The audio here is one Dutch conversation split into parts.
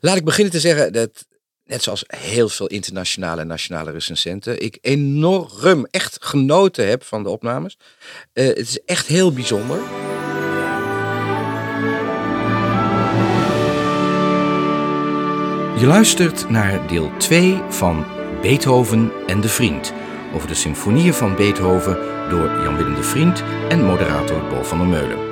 Laat ik beginnen te zeggen dat, net zoals heel veel internationale en nationale recensenten, ik enorm echt genoten heb van de opnames. Uh, het is echt heel bijzonder. Je luistert naar deel 2 van Beethoven en de Vriend. Over de symfonieën van Beethoven door Jan Willem de Vriend en moderator Paul van der Meulen.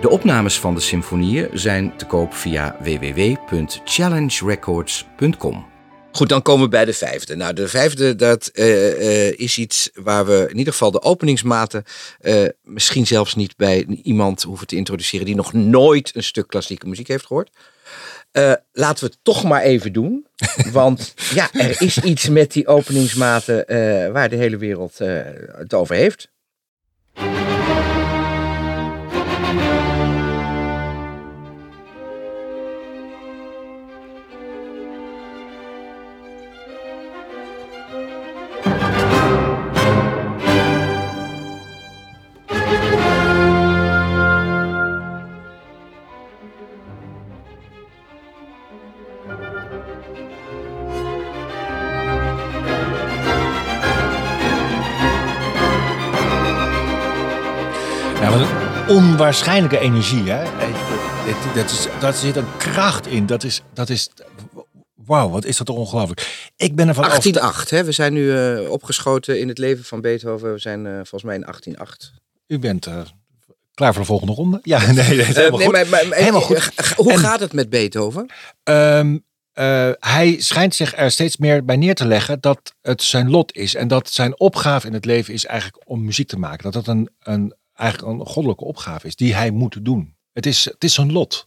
De opnames van de symfonieën zijn te koop via www.challengerecords.com. Goed, dan komen we bij de vijfde. Nou, de vijfde, dat uh, uh, is iets waar we in ieder geval de openingsmaten uh, misschien zelfs niet bij iemand hoeven te introduceren die nog nooit een stuk klassieke muziek heeft gehoord. laten we het toch maar even doen. Want ja, er is iets met die openingsmaten waar de hele wereld het over heeft. Onwaarschijnlijke energie. Hè? Dat, is, dat zit een kracht in. Dat is, dat is wauw, wat is dat ongelooflijk. Ik ben ervan 1808, hè? we zijn nu uh, opgeschoten in het leven van Beethoven. We zijn uh, volgens mij in 1808. U bent uh, klaar voor de volgende ronde? Ja, nee, nee, helemaal, nee, goed. Maar, maar, helemaal goed. Hoe en, gaat het met Beethoven? Um, hij schijnt zich er steeds meer bij neer te leggen dat het zijn lot is. En dat zijn opgave in het leven is eigenlijk om muziek te maken. Dat dat een, een eigenlijk een goddelijke opgave is die hij moet doen. Het is, het is een lot.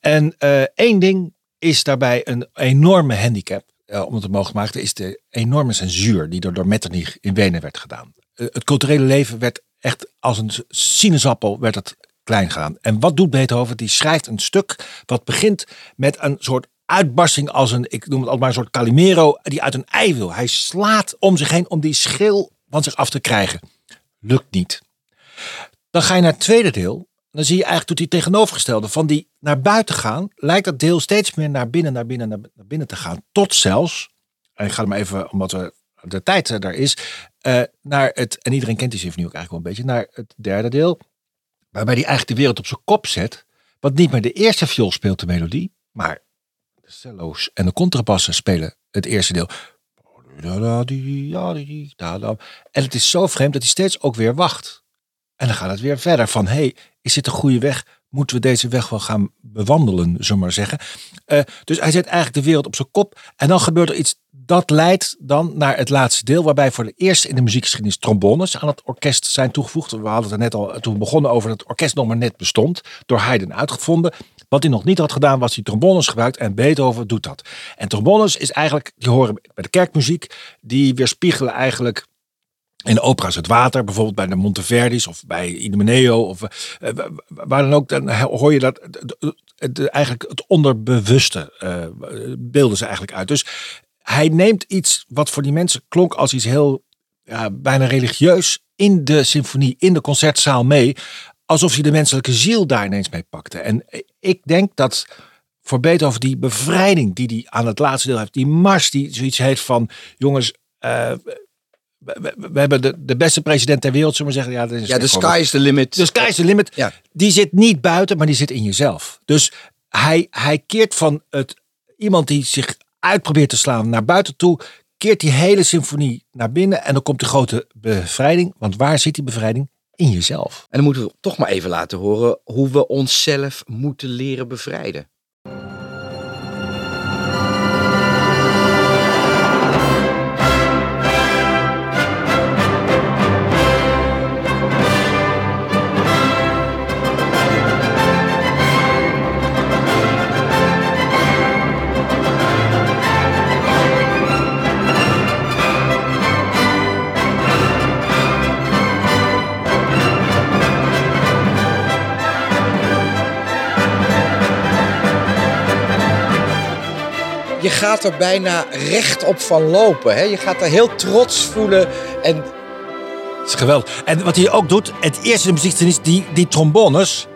En uh, één ding is daarbij een enorme handicap, uh, om het te mogen maken, is de enorme censuur die door, door Metternich in Wenen werd gedaan. Uh, het culturele leven werd echt als een sinaasappel werd het klein gedaan. En wat doet Beethoven? Die schrijft een stuk wat begint met een soort uitbarsting als een, ik noem het altijd maar een soort Calimero, die uit een ei wil. Hij slaat om zich heen om die schil van zich af te krijgen. Lukt niet. Dan ga je naar het tweede deel. Dan zie je eigenlijk doet hij tegenovergestelde. Van die naar buiten gaan, lijkt dat deel steeds meer naar binnen, naar binnen, naar binnen te gaan. Tot zelfs, en ik ga maar even, omdat we de tijd er is, uh, naar het, en iedereen kent die symfonie ook eigenlijk wel een beetje, naar het derde deel. Waarbij hij eigenlijk de wereld op zijn kop zet. Want niet meer de eerste viool speelt de melodie, maar de cello's en de contrabassen spelen het eerste deel. En het is zo vreemd dat hij steeds ook weer wacht. En dan gaat het weer verder van, hey, is dit een goede weg? Moeten we deze weg wel gaan bewandelen, zullen maar zeggen. Uh, dus hij zet eigenlijk de wereld op zijn kop. En dan gebeurt er iets dat leidt dan naar het laatste deel, waarbij voor de eerste in de muziekgeschiedenis trombones aan het orkest zijn toegevoegd. We hadden het net al toen we begonnen over dat het orkest nog maar net bestond, door Haydn uitgevonden. Wat hij nog niet had gedaan, was hij trombones gebruikt en Beethoven doet dat. En trombones is eigenlijk, die horen bij de kerkmuziek, die weerspiegelen eigenlijk in de opera's het water, bijvoorbeeld bij de Monteverdi's of bij Idomeneo of uh, waar dan ook, dan hoor je dat eigenlijk het onderbewuste uh, beelden ze eigenlijk uit. Dus hij neemt iets wat voor die mensen klonk als iets heel bijna religieus in de symfonie, in de concertzaal mee, alsof hij de menselijke ziel daar ineens mee pakte. En ik denk dat voor Beethoven die bevrijding die hij aan het laatste deel heeft, die mars die zoiets heeft van jongens. We, hebben de, de beste president ter wereld, zullen we zeggen. Ja, dat is ja de sky is the limit. De sky is the limit. Ja. Die zit niet buiten, maar die zit in jezelf. Dus hij, hij keert van het, iemand die zich uitprobeert te slaan naar buiten toe, keert die hele symfonie naar binnen en dan komt de grote bevrijding. Want waar zit die bevrijding? In jezelf. En dan moeten we toch maar even laten horen hoe we onszelf moeten leren bevrijden. Je gaat er bijna recht op van lopen. Hè? Je gaat er heel trots voelen. En... Het is geweldig. En wat hij ook doet, het eerste in de muziek is die, die trombones.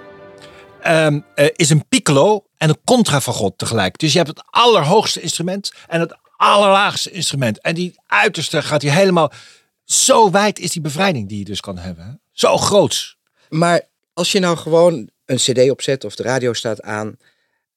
eh, is een piccolo en een contrafagot tegelijk. Dus je hebt het allerhoogste instrument en het allerlaagste instrument. En die uiterste gaat hier helemaal... Zo wijd is die bevrijding die je dus kan hebben. hè. Zo groots. Maar als je nou gewoon een cd opzet of de radio staat aan,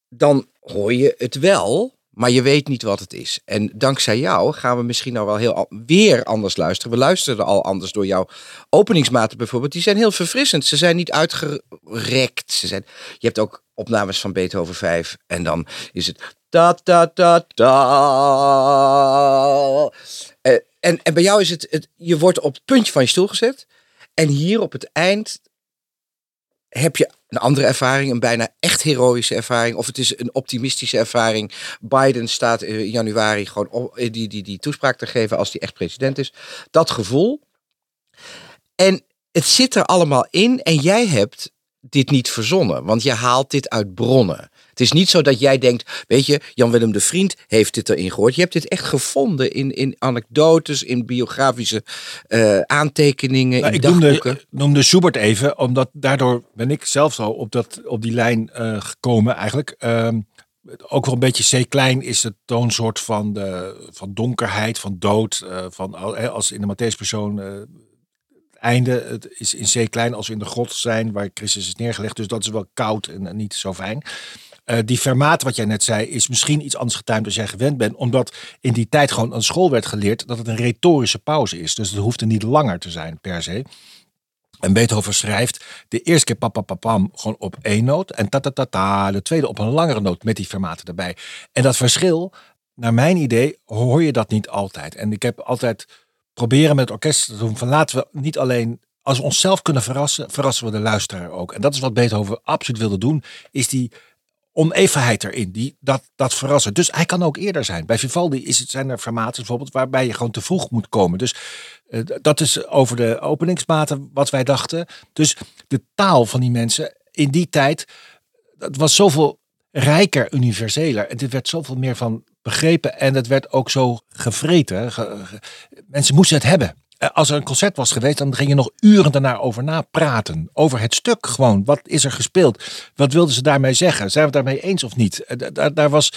dan hoor je het wel, maar je weet niet wat het is. En dankzij jou gaan we misschien nou wel heel weer anders luisteren. We luisterden al anders door jouw openingsmaten bijvoorbeeld. Die zijn heel verfrissend. Ze zijn niet uitgerekt. Ze zijn, je hebt ook opnames van Beethoven 5 en dan is het da da da da. Eh, en, en bij jou is het, het, je wordt op het puntje van je stoel gezet. En hier op het eind heb je een andere ervaring, een bijna echt heroïsche ervaring, of het is een optimistische ervaring. Biden staat in januari gewoon op, eh, die, die, die toespraak te geven als hij echt president is. Dat gevoel. En het zit er allemaal in en jij hebt dit niet verzonnen, want je haalt dit uit bronnen. Het is niet zo dat jij denkt, weet je, Jan-Willem de Vriend heeft dit erin gehoord. Je hebt dit echt gevonden in, in anekdotes, in biografische eh, aantekeningen, Nou, in ik dagboeken. noemde, noemde Schubert even, omdat daardoor ben ik zelf zo op, dat, op die lijn eh, gekomen eigenlijk. Ehm, ook wel een beetje C klein is het toonsoort van, de, van donkerheid, van dood. eh, van, als in de Matthäus-persoon het einde het is in C klein als we in de grot zijn waar Christus is neergelegd. Dus dat is wel koud en niet zo fijn. Eh, die fermaat, wat jij net zei, is misschien iets anders getimed dan jij gewend bent. Omdat in die tijd gewoon aan school werd geleerd dat het een retorische pauze is. Dus het hoefde niet langer te zijn per se. En Beethoven schrijft de eerste keer papapapam gewoon op één noot. En ta ta ta ta, de tweede op een langere noot met die fermaten erbij. En dat verschil, naar mijn idee, hoor je dat niet altijd. En ik heb altijd proberen met het orkest te doen van laten we niet alleen... Als we onszelf kunnen verrassen, verrassen we de luisteraar ook. En dat is wat Beethoven absoluut wilde doen, is die onevenheid erin, die, dat, dat verrassen. Dus hij kan ook eerder zijn. Bij Vivaldi is het, zijn er formaten bijvoorbeeld waarbij je gewoon te vroeg moet komen. Dus eh, dat is over de openingsmaten wat wij dachten. Dus de taal van die mensen in die tijd, dat was zoveel rijker, universeler. En dit werd zoveel meer van begrepen en het werd ook zo gevreten. Ge- ge- mensen moesten het hebben. Eh, Als er een concert was geweest, dan ging je nog uren daarna over napraten. Over het stuk gewoon. Wat is er gespeeld? Wat wilden ze daarmee zeggen? Zijn we het daarmee eens of niet? Eh, da- da- Daar was,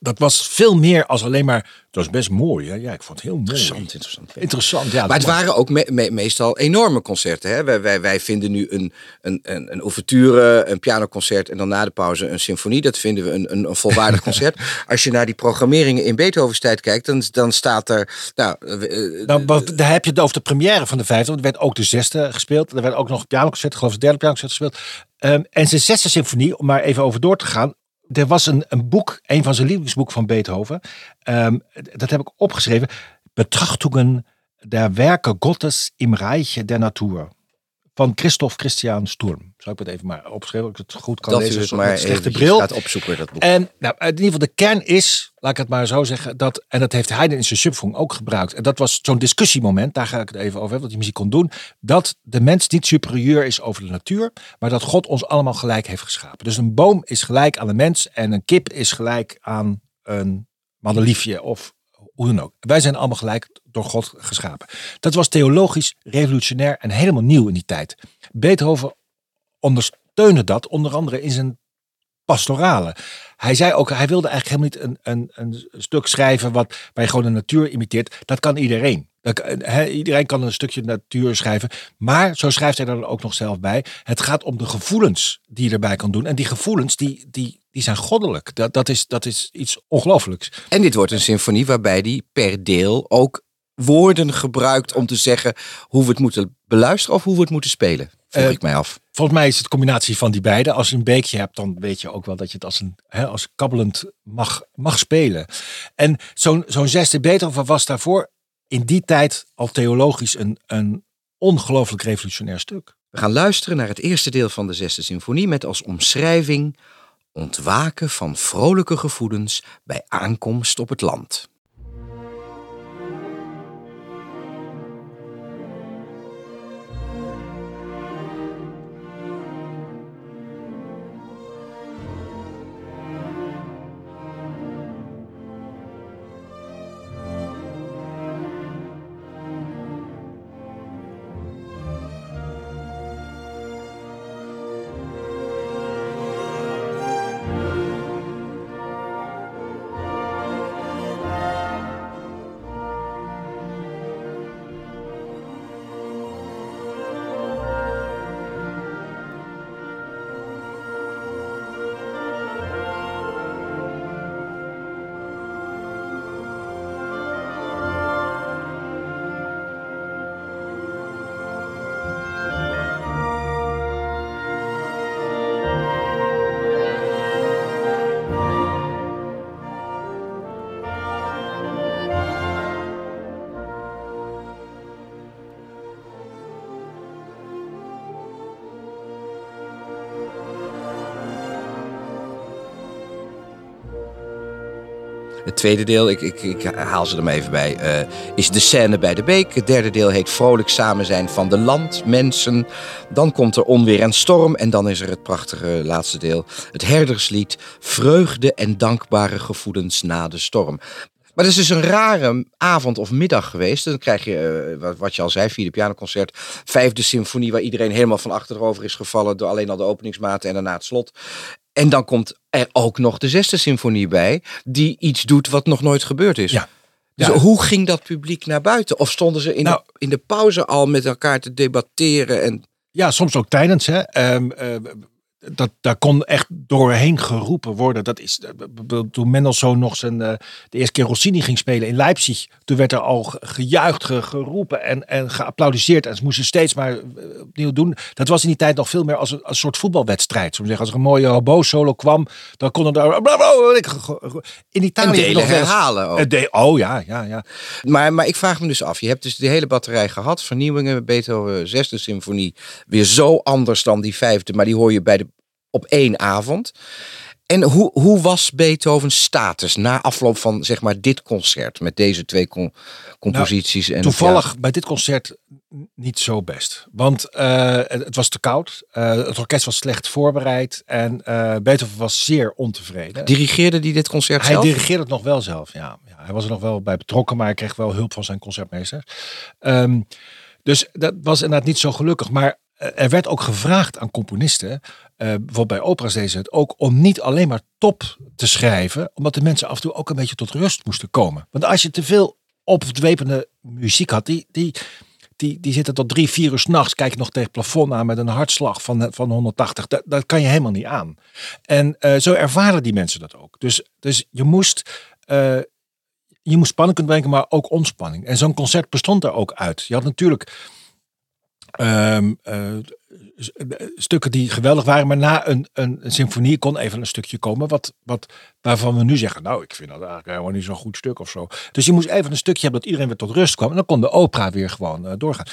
dat was veel meer als alleen maar... Het was best mooi. Hè? Ja, ik vond het heel mooi. Interessant, interessant. Interessant, ja. Maar het dat waren ook me- me- meestal enorme concerten. Hè? Wij, wij, wij vinden nu een, een, een, een ouverture, een pianoconcert en dan na de pauze een symfonie. Dat vinden we een, een, een volwaardig concert. Als je naar die programmeringen in Beethovens tijd kijkt, dan, dan staat er... Nou, eh, eh, Nou, wat- daar heb je het over de première van de vijfde. Want er werd ook de zesde gespeeld. Er werd ook nog een pianoconcert, ik geloof de derde pianoconcert gespeeld. Ehm, en zijn zesde symfonie, om maar even over door te gaan. Er was een, een boek, een van zijn lievelingsboeken van Beethoven. Ehm, dat heb ik opgeschreven. Betrachtungen der Werke Gottes im Reich der Natur. Van Christoph Christian Sturm. Zou ik het even maar opschrijven, als ik het goed kan dat lezen. het zo- maar slechte bril. gaat opzoeken, dat boek. En nou, in ieder geval de kern is, laat ik het maar zo zeggen, dat, en dat heeft Haydn in zijn subfong ook gebruikt. En dat was zo'n discussiemoment, daar ga ik het even over hebben, wat die muziek kon doen. Dat de mens niet superieur is over de natuur, maar dat God ons allemaal gelijk heeft geschapen. Dus een boom is gelijk aan de mens en een kip is gelijk aan een madeliefje of hoe dan ook. Wij zijn allemaal gelijk door God geschapen. Dat was theologisch revolutionair en helemaal nieuw in die tijd. Beethoven ondersteunde dat onder andere in zijn pastorale. Hij zei ook, hij wilde eigenlijk helemaal niet een, een, een stuk schrijven wat, je gewoon de natuur imiteert. Dat kan iedereen. Dat iedereen kan een stukje natuur schrijven. Maar, zo schrijft hij er dan ook nog zelf bij, het gaat om de gevoelens die je erbij kan doen. En die gevoelens, die, die, die zijn goddelijk. Dat, dat, is, dat is iets ongelooflijks. En dit wordt een symfonie waarbij die per deel ook woorden gebruikt om te zeggen hoe we het moeten beluisteren of hoe we het moeten spelen. Vroeg Eh, ik mij af. Volgens mij is het combinatie van die beide. Als je een beekje hebt, dan weet je ook wel dat je het als een hè, als kabbelend mag, mag spelen. En zo'n zo'n zesde Beethoven was daarvoor in die tijd al theologisch een, een ongelooflijk revolutionair stuk. We gaan luisteren naar het eerste deel van de zesde symfonie met als omschrijving ontwaken van vrolijke gevoelens bij aankomst op het land. Het tweede deel, ik, ik, ik haal ze er maar even bij, eh, is de scène bij de beek. Het derde deel heet Vrolijk samen zijn van de land, mensen. Dan komt er onweer en storm. En dan is er het prachtige laatste deel, het herderslied. Vreugde en dankbare gevoelens na de storm. Maar het is dus een rare avond of middag geweest. Dan krijg je, uh, wat je al zei, vierde pianoconcert. Vijfde symfonie, waar iedereen helemaal van achterover is gevallen. Door alleen al de openingsmaten en daarna het slot. En dan komt er ook nog de zesde symfonie bij. Die iets doet wat nog nooit gebeurd is. Ja. Dus Ja. hoe ging dat publiek naar buiten? Of stonden ze in, Nou- de, in de pauze al met elkaar te debatteren? En Ja, soms ook tijdens. Hè. Ehm, eh, dat, daar kon echt doorheen geroepen worden. Dat is, eh, toen Mendelssohn nog zijn, eh, de eerste keer Rossini ging spelen in Leipzig. Toen werd er al ge- gejuicht, ge- geroepen en, en geapplaudiseerd. En ze moesten steeds maar eh, opnieuw doen. Dat was in die tijd nog veel meer als een, als een soort voetbalwedstrijd. Zeggen. Als er een mooie hobo-solo kwam, dan konden er... In Italië En nog herhalen ook. De- oh ja, ja, ja. Maar, maar ik vraag me dus af, je hebt dus de hele batterij gehad. Vernieuwingen, Beethoven zesde symfonie. Weer zo anders dan die vijfde, maar die hoor je bij de, op één avond. En hoe, hoe was Beethovens status na afloop van zeg maar dit concert? Met deze twee com- composities. en, Toevallig bij dit concert niet zo best. Want eh, het, was te koud. eh, het orkest was slecht voorbereid. En eh, Beethoven was zeer ontevreden. Dirigeerde die dit concert hij zelf? dirigeerde het nog wel zelf. Ja. ja, hij was er nog wel bij betrokken, maar hij kreeg wel hulp van zijn concertmeester. Ehm, dus dat was inderdaad niet zo gelukkig. Maar er werd ook gevraagd aan componisten, eh, bijvoorbeeld bij opera's deden ze het ook, om niet alleen maar top te schrijven, omdat de mensen af en toe ook een beetje tot rust moesten komen. Want als je te veel opdwepende muziek had, die, die, die, die zitten tot drie, vier uur s'nachts, kijk je nog tegen het plafond aan met een hartslag van, van 180. Dat, dat kan je helemaal niet aan. En eh, zo ervaren die mensen dat ook. Dus, dus je moest... eh, je moest spanning kunnen brengen, maar ook ontspanning. En zo'n concert bestond er ook uit. Je had natuurlijk ehm, eh, eh, stukken die geweldig waren, maar na een, een, een symfonie kon even een stukje komen wat, wat, waarvan we nu zeggen, nou, ik vind dat eigenlijk helemaal niet zo'n goed stuk of zo. Dus je moest even een stukje hebben dat iedereen weer tot rust kwam en dan kon de opera weer gewoon eh, doorgaan.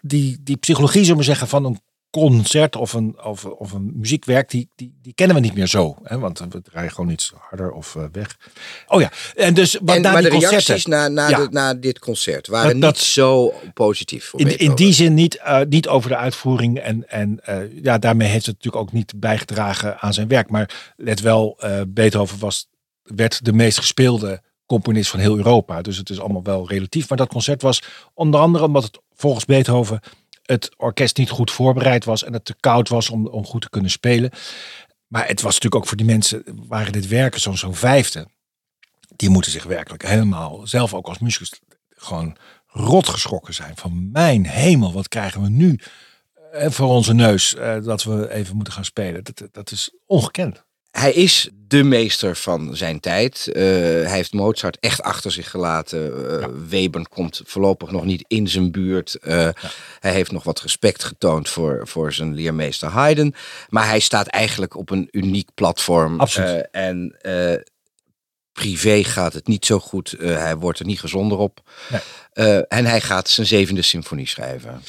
Die, die psychologie, zullen we zeggen, van een concert of een, of, of een muziekwerk, die, die, die kennen we niet meer zo. Hè? Want we draaien gewoon iets harder of eh, weg. Oh ja, en dus En, maar de reacties na, na, Ja. de- na dit concert waren Dat- dat- niet zo positief voor in, die zin niet, eh, niet over de uitvoering. En, en eh, ja, daarmee heeft het natuurlijk ook niet bijgedragen aan zijn werk. Maar let wel, Beethoven was, werd de meest gespeelde componist van heel Europa. Dus het is allemaal wel relatief. Maar dat concert was onder andere omdat het volgens Beethoven het orkest niet goed voorbereid was. En het te koud was om, om goed te kunnen spelen. Maar het was natuurlijk ook voor die mensen, waren dit werken zo'n zo'n vijfde. Die moeten zich werkelijk helemaal, zelf ook als muzikus, gewoon rot geschrokken zijn. Van mijn hemel, wat krijgen we nu eh, voor onze neus eh, dat we even moeten gaan spelen. Dat, dat is ongekend. Hij is de meester van zijn tijd. Eh, hij heeft Mozart echt achter zich gelaten. Eh, Weber komt voorlopig nog niet in zijn buurt. Eh, Hij heeft nog wat respect getoond voor, voor zijn leermeester Haydn. Maar hij staat eigenlijk op een uniek platform. Absoluut. En privé gaat het niet zo goed. Hij wordt er niet gezonder op. Nee. En hij gaat zijn zevende symfonie schrijven.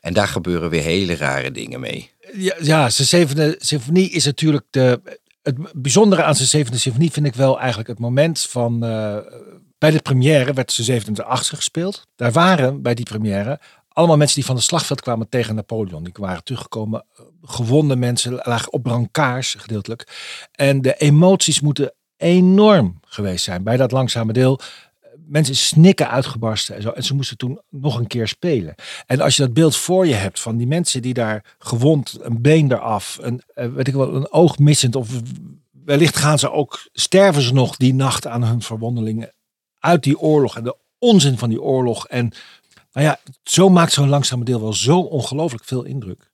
En daar gebeuren weer hele rare dingen mee. Ja, ja, zijn zevende symfonie is natuurlijk de. Het bijzondere aan zijn zevende symfonie vind ik wel eigenlijk het moment van. eh, bij de première werd zijn zevende en achtste gespeeld. Daar waren bij die première allemaal mensen die van het slagveld kwamen tegen Napoleon. Die waren teruggekomen, eh, gewonde mensen, lagen op brancards gedeeltelijk. En de emoties moeten enorm geweest zijn bij dat langzame deel. Mensen snikken uitgebarsten en zo. En ze moesten toen nog een keer spelen. En als je dat beeld voor je hebt van die mensen die daar gewond, een been eraf, een, eh, weet ik wel, een oog missend. Of wellicht gaan ze ook, sterven ze nog die nacht aan hun verwondelingen uit die oorlog en de onzin van die oorlog. En nou ja, zo maakt zo'n langzame deel wel zo ongelooflijk veel indruk.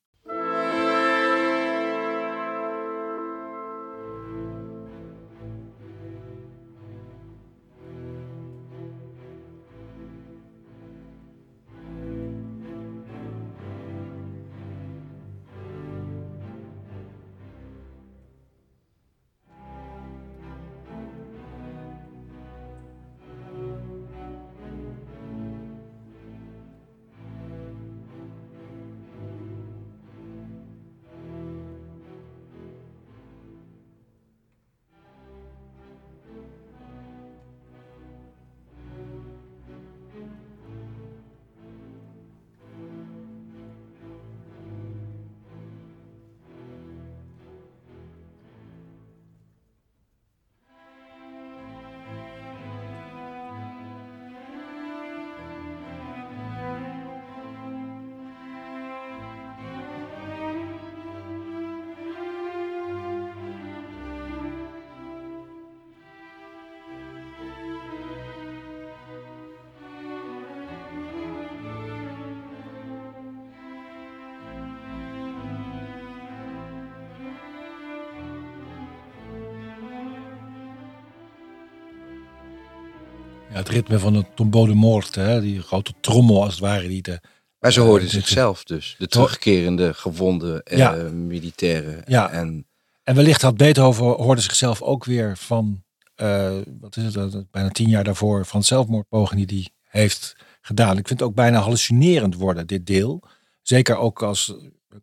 Ja, het ritme van de tombeau de morte, hè, die grote trommel als het ware. Die de, Maar ze Ja, hoorden zichzelf dus. De terugkerende gewonden eh, Ja. militairen. Ja. En En wellicht had Beethoven hoorde zichzelf ook weer van, eh, wat is het, eh, bijna tien jaar daarvoor, van zelfmoordpogingen die hij heeft gedaan. Ik vind het ook bijna hallucinerend worden, dit deel. Zeker ook als,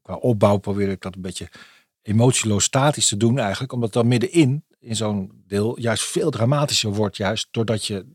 qua opbouw probeer ik dat een beetje emotieloos statisch te doen eigenlijk. Omdat dan middenin, in zo'n deel, juist veel dramatischer wordt. Juist doordat je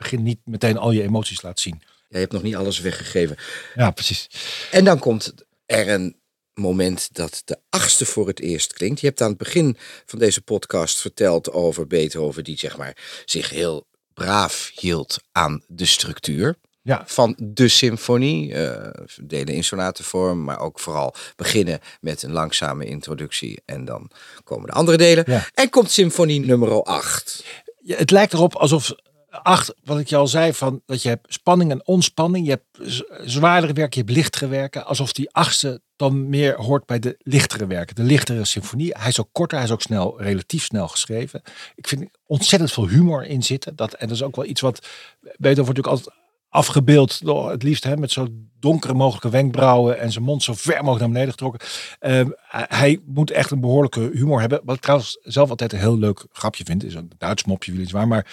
begin niet meteen al je emoties laat zien. je hebt nog niet alles weggegeven. Ja, precies. En dan komt er een moment dat de achtste voor het eerst klinkt. Je hebt aan het begin van deze podcast verteld over Beethoven, die zeg maar zich heel braaf hield aan de structuur Ja, van de symfonie. eh delen in sonatenvorm, maar ook vooral beginnen met een langzame introductie en dan komen de andere delen. Ja. En komt symfonie nummer 8. Ja, het lijkt erop alsof acht, wat ik je al zei, van dat je hebt spanning en ontspanning. Je hebt zwaardere werken, je hebt lichtere werken. Alsof die achtste dan meer hoort bij de lichtere werken. De lichtere symfonie. Hij is ook korter, hij is ook snel, relatief snel geschreven. Ik vind ontzettend veel humor in zitten. Dat, en dat is ook wel iets wat Beethoven natuurlijk altijd afgebeeld. door Het liefst hè, met zo donkere mogelijke wenkbrauwen en zijn mond zo ver mogelijk naar beneden getrokken. Ehm, hij- moet echt een behoorlijke humor hebben. Wat ik trouwens zelf altijd een heel leuk grapje vind. Is een Duits mopje, weliswaar. Maar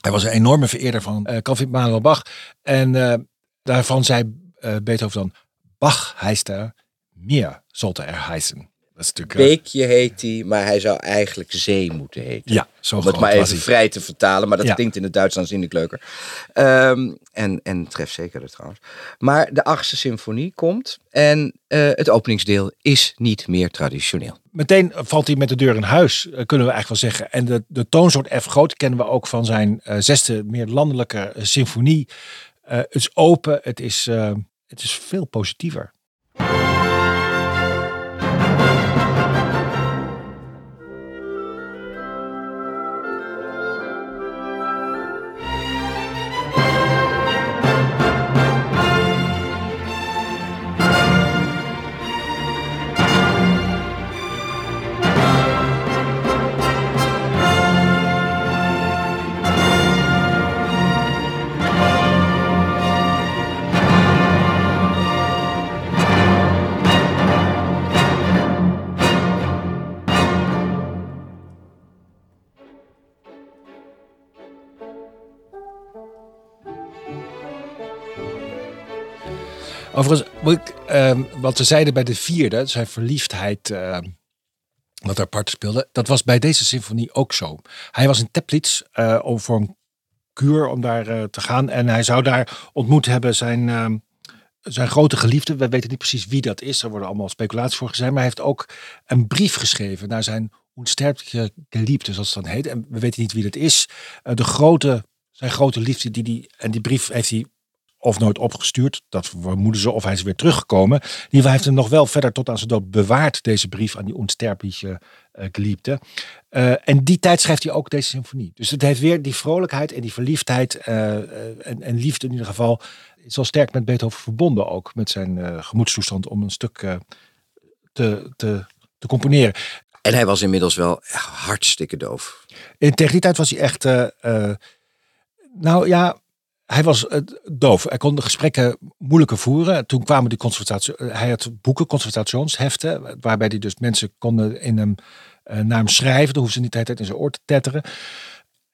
hij was een enorme vereerder van uh, Manuel Bach. En eh, daarvan zei eh, Beethoven dan... Bach heist er, meer sollte er heißen. Dat is eh, Beekje heet hij, maar hij zou eigenlijk zee moeten heten. ja, zo Om het maar even hij. vrij te vertalen, maar dat Ja. klinkt in het Duits aanzienlijk leuker. Ehm, en, en treft zeker trouwens. Maar de achtste symfonie komt en eh, het openingsdeel is niet meer traditioneel. Meteen valt hij met de deur in huis, eh, kunnen we eigenlijk wel zeggen. En de, de toonsoort F groot kennen we ook van zijn zesde, meer landelijke eh, symfonie. Het is open, het is, het is veel positiever. Overigens, moet ik, ehm, wat ze zeiden bij de vierde, zijn verliefdheid, ehm, wat apart speelde, dat was bij deze symfonie ook zo. Hij was in Teplitz eh, om voor een kuur om daar eh, te gaan en hij zou daar ontmoet hebben zijn, ehm, zijn grote geliefde. We weten niet precies wie dat is, er worden allemaal speculaties voor gezegd, maar hij heeft ook een brief geschreven naar zijn onsterfelijke geliefde, zoals het dan heet. En we weten niet wie dat is. Eh, de grote, zijn grote liefde, die, die, en die brief heeft hij of nooit opgestuurd. Dat vermoeden ze, of hij is weer teruggekomen. Hij heeft hem nog wel verder tot aan zijn dood bewaard, deze brief aan die onsterfelijke uh, geliefde. Uh, en die tijd schrijft hij ook deze symfonie. Dus het heeft weer die vrolijkheid en die verliefdheid uh, en, en, liefde in ieder geval. Is wel sterk met Beethoven verbonden ook, met zijn gemoedstoestand om een stuk te, te, te componeren. En hij was inmiddels wel hartstikke doof. In, tegen die tijd was hij echt, nou ja, hij was uh, doof. Hij kon de gesprekken moeilijker voeren. Toen kwamen die consultatie. Hij had boeken, consultationsheften, waarbij hij dus mensen konden in hem, uh, naar hem schrijven. Dan hoefden ze niet de hele in zijn oor te tetteren.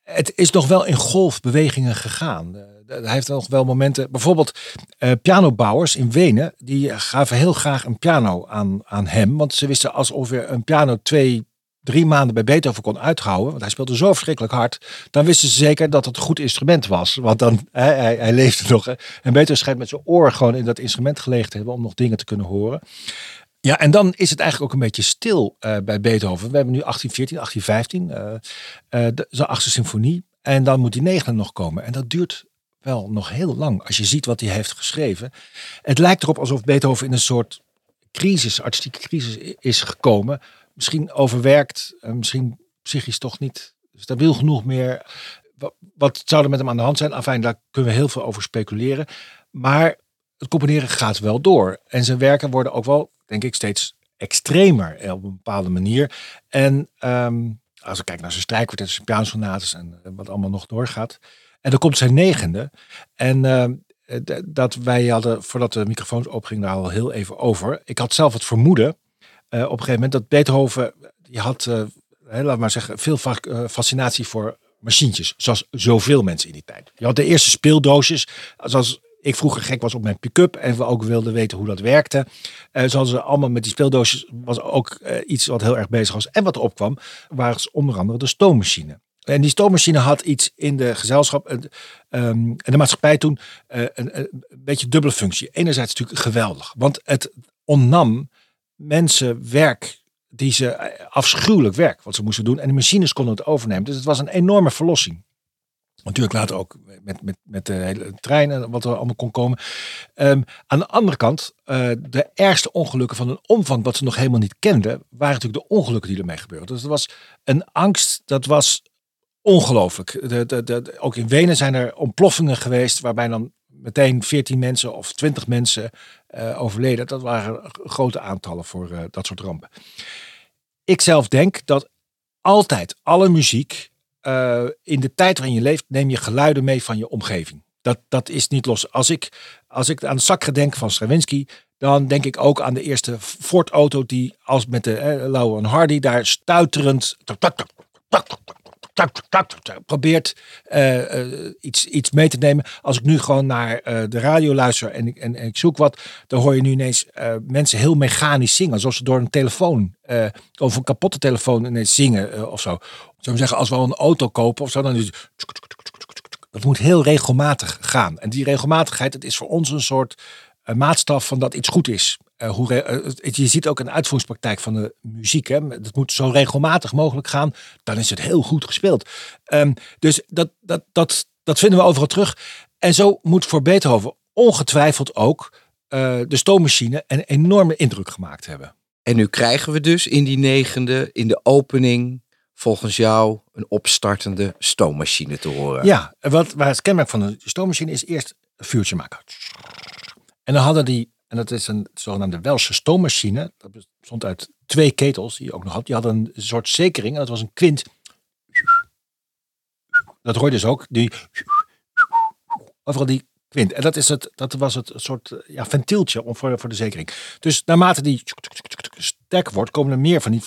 Het is nog wel in golfbewegingen gegaan. Hij heeft nog wel momenten. Bijvoorbeeld uh, pianobouwers in Wenen. Die gaven heel graag een piano aan, aan hem. Want ze wisten als ongeveer een piano twee, drie maanden bij Beethoven kon uithouden, want hij speelde zo verschrikkelijk hard, dan wisten ze zeker dat het een goed instrument was. Want dan, hij, hij, leefde nog. En Beethoven schijnt met zijn oor gewoon in dat instrument gelegen te hebben om nog dingen te kunnen horen. Ja, en dan is het eigenlijk ook een beetje stil uh, bij Beethoven. We hebben nu 1814, 1815, uh, de, achtste symfonie. En dan moet die negende nog komen. En dat duurt wel nog heel lang, als je ziet wat hij heeft geschreven. Het lijkt erop alsof Beethoven in een soort crisis, artistieke crisis is gekomen misschien overwerkt, misschien psychisch toch niet stabiel genoeg meer. Wat zou er met hem aan de hand zijn? Afijn, daar kunnen we heel veel over speculeren. Maar het componeren gaat wel door. En zijn werken worden ook wel, denk ik, steeds extremer op een bepaalde manier. En um, als we kijken naar zijn strijkkwartet, zijn pianosonates en wat allemaal nog doorgaat. En dan komt zijn negende. En uh, dat wij hadden, voordat de microfoons opgingen, daar al heel even over. Ik had zelf het vermoeden, op een gegeven moment, dat Beethoven, die had, uh, laat maar zeggen, veel fascinatie voor machientjes. Zoals zoveel mensen in die tijd. Je had de eerste speeldoosjes, zoals ik vroeger gek was op mijn pick-up en we ook wilden weten hoe dat werkte. Zoals ze allemaal met die speeldoosjes was ook iets wat heel erg bezig was. En wat erop kwam, was onder andere de stoommachine. En die stoommachine had iets in de gezelschap en de maatschappij toen uh, een, een, beetje dubbele functie. Enerzijds natuurlijk geweldig, want het onnam mensen werk die ze afschuwelijk werk wat ze moesten doen. En de machines konden het overnemen. Dus het was een enorme verlossing. Natuurlijk later ook met, met, met de hele trein en wat er allemaal kon komen. Um, aan de andere kant, uh, de ergste ongelukken van een omvang wat ze nog helemaal niet kenden, waren natuurlijk de ongelukken die ermee gebeurden. Dus er was een angst, dat was ongelooflijk. De, de, de, ook in Wenen zijn er ontploffingen geweest waarbij dan meteen 14 mensen of 20 mensen uh, overleden. Dat waren grote aantallen voor uh, dat soort rampen. Ik zelf denk dat altijd alle muziek uh, in de tijd waarin je leeft, neem je geluiden mee van je omgeving. Dat, dat is niet los. Als ik, als ik aan de Sakre denk van Stravinsky, dan denk ik ook aan de eerste Ford-auto die als met de eh, en Hardy daar stuiterend probeert uh, uh, iets, iets mee te nemen. Als ik nu gewoon naar uh, de radio luister en ik, en, en, ik zoek wat, dan hoor je nu ineens mensen heel mechanisch zingen. Alsof ze door een telefoon, of een kapotte telefoon ineens zingen of zo. Zou zeggen, als we al een auto kopen of zo, dan is dat moet heel regelmatig gaan. En die regelmatigheid, het is voor ons een soort maatstaf van dat iets goed is. Uh, hoe, uh, je ziet ook een uitvoeringspraktijk van de muziek. Hè. Het moet zo regelmatig mogelijk gaan. Dan is het heel goed gespeeld. Um, dus dat, dat, dat, dat vinden we overal terug. En zo moet voor Beethoven ongetwijfeld ook uh, de stoommachine een enorme indruk gemaakt hebben. En nu krijgen we dus in die negende, in de opening, volgens jou een opstartende stoommachine te horen. Ja, wat, waar het kenmerk van de stoommachine is eerst een vuurtje maken. En dan hadden die en dat is een zogenaamde Welse stoommachine. Dat bestond uit twee ketels die je ook nog had. Die hadden een soort zekering en dat was een kwint. Dat hoor je dus ook. Die, overal die kwint. En dat, is het, dat was het soort ja, ventieltje om voor, voor de zekering. Dus naarmate die sterker wordt, komen er meer van die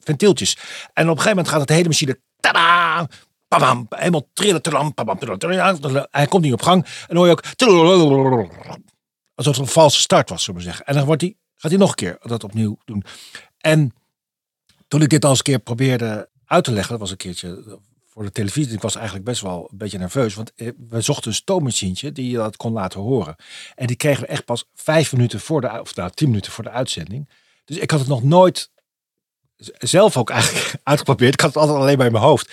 ventieltjes. En op een gegeven moment gaat het hele machine tada, bam, helemaal trillen, hij komt niet op gang. En dan hoor je ook alsof het een valse start was, zullen we zeggen. En dan wordt die, gaat hij nog een keer dat opnieuw doen. En toen ik dit al eens een keer probeerde uit te leggen, dat was een keertje voor de televisie. Ik was eigenlijk best wel een beetje nerveus, want eh, we zochten een stoommachientje die je dat kon laten horen. En die kregen we echt pas vijf minuten voor de, of nou, tien minuten voor de uitzending. Dus ik had het nog nooit zelf ook eigenlijk uitgeprobeerd. Ik had het altijd alleen in mijn hoofd.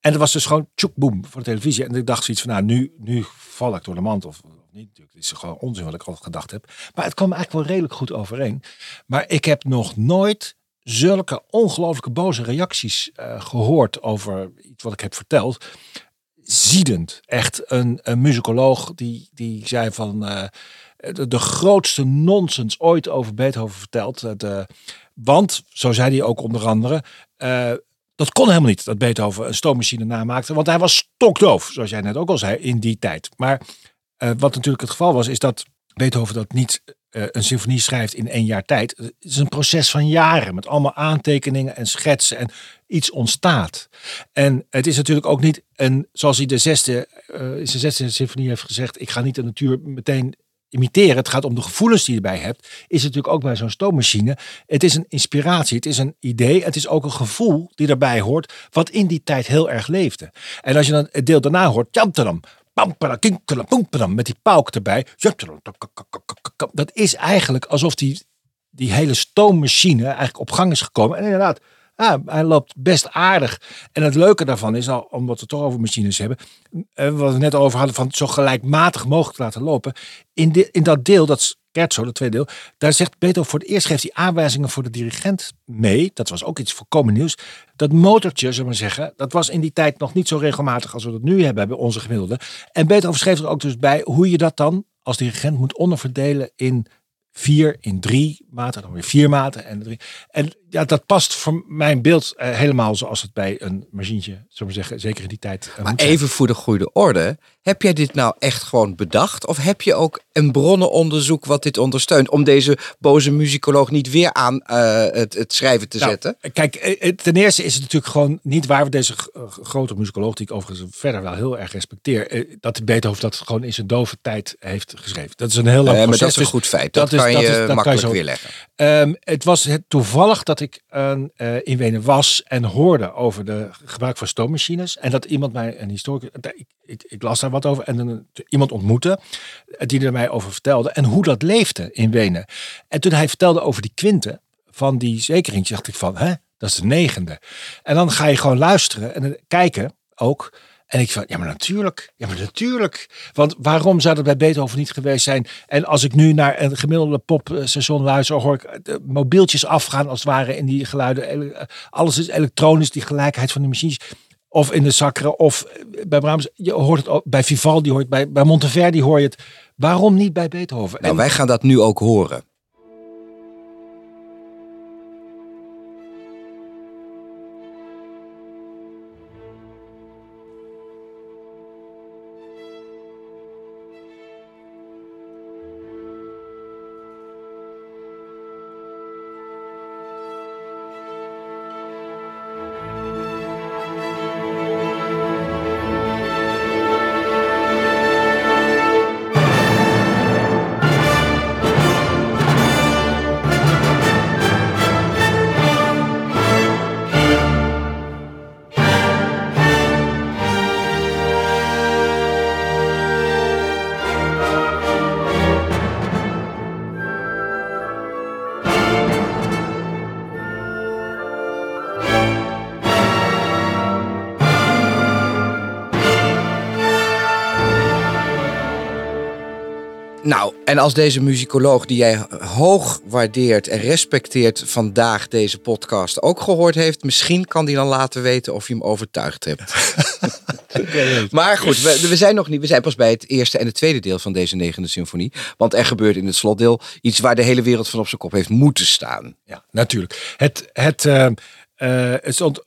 En dat was dus gewoon tjoek boem voor de televisie. En ik dacht zoiets van, nou, nu, nu val ik door de mand. Of, niet natuurlijk. Het is gewoon onzin wat ik al gedacht heb. Maar het kwam eigenlijk wel redelijk goed overeen. Maar ik heb nog nooit zulke ongelooflijke boze reacties uh, gehoord over iets wat ik heb verteld. Ziedend. Echt een, een muzikoloog die, die zei van uh, de, grootste nonsens ooit over Beethoven verteld. Uh, want, zo zei hij ook onder andere, dat kon helemaal niet dat Beethoven een stoommachine namaakte. Want hij was stokdoof, zoals jij net ook al zei, in die tijd. Maar uh, wat natuurlijk het geval was, is dat Beethoven dat niet uh, een symfonie schrijft in één jaar tijd. Het is een proces van jaren met allemaal aantekeningen en schetsen en iets ontstaat. En het is natuurlijk ook niet een, zoals hij de zesde, uh, in zijn zesde symfonie heeft gezegd, ik ga niet de natuur meteen imiteren. Het gaat om de gevoelens die je erbij hebt. Is het natuurlijk ook bij zo'n stoommachine. Het is een inspiratie, het is een idee. Het is ook een gevoel die daarbij hoort, wat in die tijd heel erg leefde. En als je dan het deel daarna hoort, Jamteram, met die pauk erbij. Dat is eigenlijk alsof die, die hele stoommachine eigenlijk op gang is gekomen. En inderdaad, ah, hij loopt best aardig. En het leuke daarvan is, al, omdat we het toch over machines hebben, eh, wat we net over hadden, van zo gelijkmatig mogelijk laten lopen. In, de, in dat deel, dat Scherzo, dat tweede deel, daar zegt Beethoven voor het eerst geeft hij aanwijzingen voor de dirigent mee. Dat was ook iets voorkomen nieuws. Dat motortje, zullen we zeggen, dat was in die tijd nog niet zo regelmatig als we dat nu hebben bij onze gemiddelde. En Beethoven schreef er ook dus bij hoe je dat dan als dirigent moet onderverdelen in vier, in drie maten, dan weer vier maten en drie. En ja, dat past voor mijn beeld uh, helemaal zoals het bij een machientje, zullen we zeggen, zeker in die tijd. Uh, maar even voor de goede orde, heb jij dit nou echt gewoon bedacht? Of heb je ook een bronnenonderzoek wat dit ondersteunt? Om deze boze muzikoloog niet weer aan uh, het, het, schrijven te nou, zetten? Kijk, ten eerste is het natuurlijk gewoon niet waar we deze grote muzikoloog, die ik overigens verder wel heel erg respecteer, dat Beethoven dat gewoon in zijn dove tijd heeft geschreven. Dat is een heel lang proces. maar dat is een goed feit. Dat, dat kan is, je dat is, makkelijk kan je zo, weerleggen. Um, het was het toevallig dat ik uh, in Wenen was en hoorde over de gebruik van stoommachines. En dat iemand mij, een historicus, ik, ik, las daar wat over en iemand ontmoette die er mij over vertelde. En hoe dat leefde in Wenen. En toen hij vertelde over die kwinten van die zekering, dacht ik van, hè, dat is de negende. En dan ga je gewoon luisteren en kijken ook. En ik van, ja maar natuurlijk, ja maar natuurlijk. Want waarom zou dat bij Beethoven niet geweest zijn? En als ik nu naar een gemiddelde popstation luister, hoor ik de mobieltjes afgaan als het ware in die geluiden. Alles is elektronisch, die gelijkheid van de machines. Of in de Sacre, of bij Brahms. Je hoort het ook, bij Vivaldi hoort bij, bij Monteverdi hoor je het. Waarom niet bij Beethoven? Nou, wij gaan dat nu ook horen. En als deze muzikoloog die jij hoog waardeert en respecteert vandaag deze podcast ook gehoord heeft, misschien kan die dan laten weten of je hem overtuigd hebt. maar goed, we, we, zijn nog niet. We zijn pas bij het eerste en het tweede deel van deze negende symfonie. Want er gebeurt in het slotdeel iets waar de hele wereld van op zijn kop heeft moeten staan. Ja, natuurlijk. Het, het, uh, uh, het stond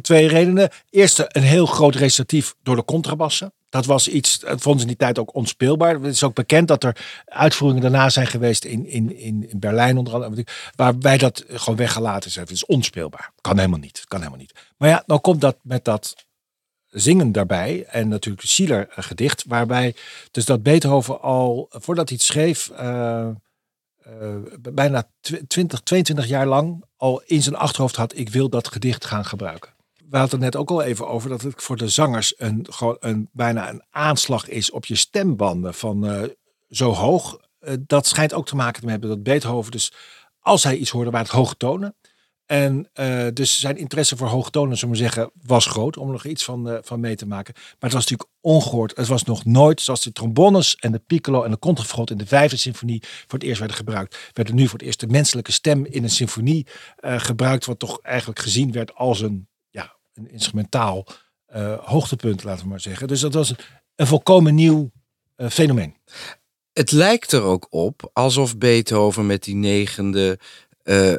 twee redenen. Eerste, een heel groot recitatief door de contrabassen. Dat was iets, het vond ze in die tijd ook onspeelbaar. Het is ook bekend dat er uitvoeringen daarna zijn geweest in, in, in, Berlijn onder andere. Waarbij dat gewoon weggelaten is. Het is onspeelbaar. Kan helemaal niet. Kan helemaal niet. Maar ja, dan komt dat met dat zingen daarbij. En natuurlijk Schiller gedicht. Waarbij dus dat Beethoven al, voordat hij het schreef... Uh, uh, bijna 20, 22 jaar lang al in zijn achterhoofd had: ik wil dat gedicht gaan gebruiken we hadden het net ook al even over dat het voor de zangers een, gewoon een, bijna een aanslag is op je stembanden van uh, zo hoog. Uh, dat schijnt ook te maken te hebben dat Beethoven dus, als hij iets hoorde, waren het hoge tonen. En uh, dus zijn interesse voor hoge tonen, zullen we zeggen, was groot om er nog iets van, van mee te maken. Maar het was natuurlijk ongehoord. Het was nog nooit, zoals de trombones en de piccolo en de contrafront in de vijfde symfonie voor het eerst werden gebruikt. Werden nu voor het eerst de menselijke stem in een symfonie gebruikt, wat toch eigenlijk gezien werd als een een instrumentaal uh, hoogtepunt, laten we maar zeggen. Dus dat was een, volkomen nieuw uh, fenomeen. Het lijkt er ook op alsof Beethoven met die negende uh,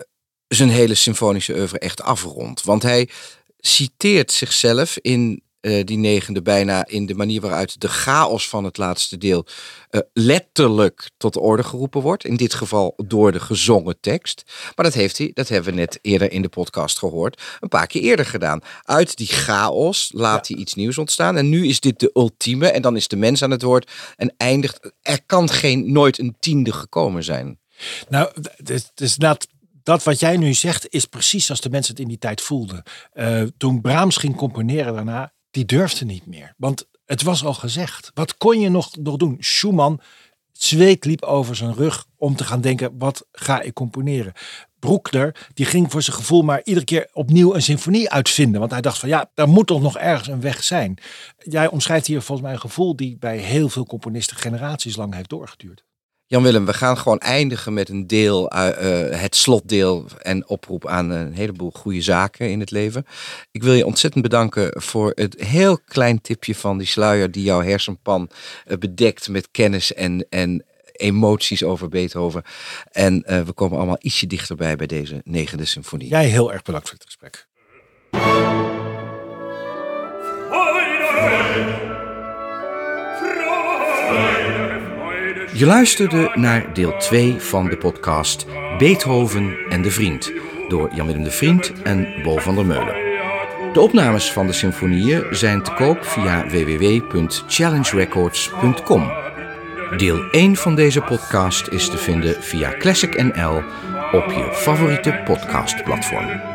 zijn hele symfonische oeuvre echt afrondt. Want hij citeert zichzelf in uh, die negende bijna in de manier waaruit de chaos van het laatste deel uh, letterlijk tot orde geroepen wordt. In dit geval door de gezongen tekst. Maar dat heeft hij, dat hebben we net eerder in de podcast gehoord, een paar keer eerder gedaan. Uit die chaos laat hij iets nieuws ontstaan. En nu is dit de ultieme. En dan is de mens aan het woord. En eindigt. Er kan geen nooit een tiende gekomen zijn. Nou, dus, dus dat dat wat jij nu zegt is precies als de mensen het in die tijd voelden. Uh, toen Brahms ging componeren daarna, die durfde niet meer. Want het was al gezegd. Wat kon je nog, doen? Schumann, zweet liep over zijn rug om te gaan denken, wat ga ik componeren? Broekner, die ging voor zijn gevoel maar iedere keer opnieuw een symfonie uitvinden. Want hij dacht van ja, daar moet toch nog ergens een weg zijn. Jij omschrijft hier volgens mij een gevoel die bij heel veel componisten generaties lang heeft doorgeduurd. Jan-Willem, we gaan gewoon eindigen met een deel, uh, het slotdeel en oproep aan een heleboel goede zaken in het leven. Ik wil je ontzettend bedanken voor het heel klein tipje van die sluier die jouw hersenpan uh, bedekt met kennis en, en emoties over Beethoven. En eh, we komen allemaal ietsje dichterbij bij deze negende symfonie. Jij heel erg bedankt voor het gesprek. Je luisterde naar deel 2 van de podcast Beethoven en de Vriend door Jan-Willem de Vriend en Bo van der Meulen. De opnames van de symfonieën zijn te koop via www.challengerecords.com. Deel 1 van deze podcast is te vinden via Classic NL op je favoriete podcastplatform.